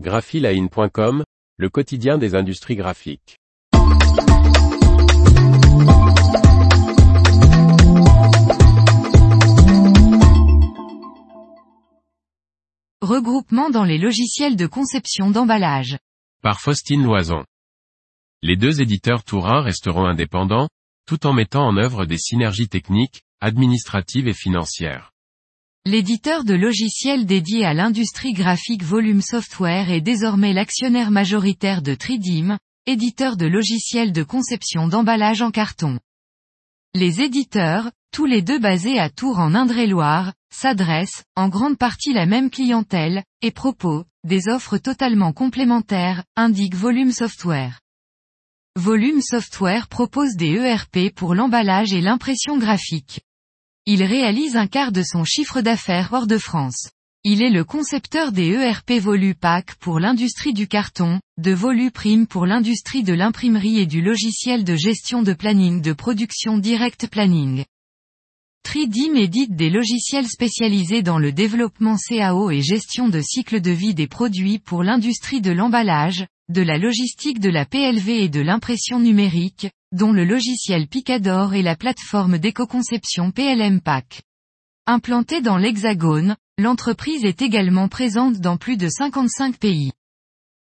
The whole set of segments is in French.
graphiline.com, le quotidien des industries graphiques. Regroupement dans les logiciels de conception d'emballage. Par Faustine Loison. Les deux éditeurs tourins resteront indépendants, tout en mettant en œuvre des synergies techniques, administratives et financières. L'éditeur de logiciels dédié à l'industrie graphique Volume Software est désormais l'actionnaire majoritaire de Tridim, éditeur de logiciels de conception d'emballage en carton. Les éditeurs, tous les deux basés à Tours en Indre-et-Loire, s'adressent, en grande partie la même clientèle, et proposent, des offres totalement complémentaires, indique Volume Software. Volume Software propose des ERP pour l'emballage et l'impression graphique. Il réalise un quart de son chiffre d'affaires hors de France. Il est le concepteur des ERP VoluPack pour l'industrie du carton, de VoluPrime pour l'industrie de l'imprimerie et du logiciel de gestion de planning de production Direct Planning. Tridim édite des logiciels spécialisés dans le développement CAO et gestion de cycle de vie des produits pour l'industrie de l'emballage, de la logistique de la PLV et de l'impression numérique, dont le logiciel Picador et la plateforme d'éco-conception PLM Pack. Implantée dans l'Hexagone, l'entreprise est également présente dans plus de 55 pays.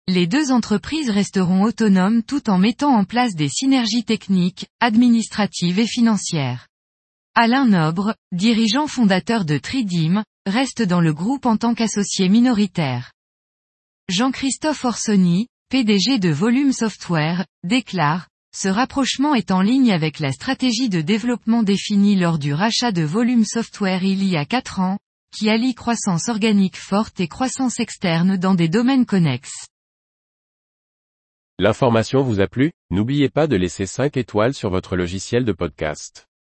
Les deux entreprises resteront autonomes tout en mettant en place des synergies techniques, administratives et financières. Alain Nobre, dirigeant fondateur de Tridim, reste dans le groupe en tant qu'associé minoritaire. Jean-Christophe Orsoni, PDG de Volume Software, déclare, ce rapprochement est en ligne avec la stratégie de développement définie lors du rachat de Volume Software il y a 4 ans, qui allie croissance organique forte et croissance externe dans des domaines connexes. L'information vous a plu? N'oubliez pas de laisser 5 étoiles sur votre logiciel de podcast.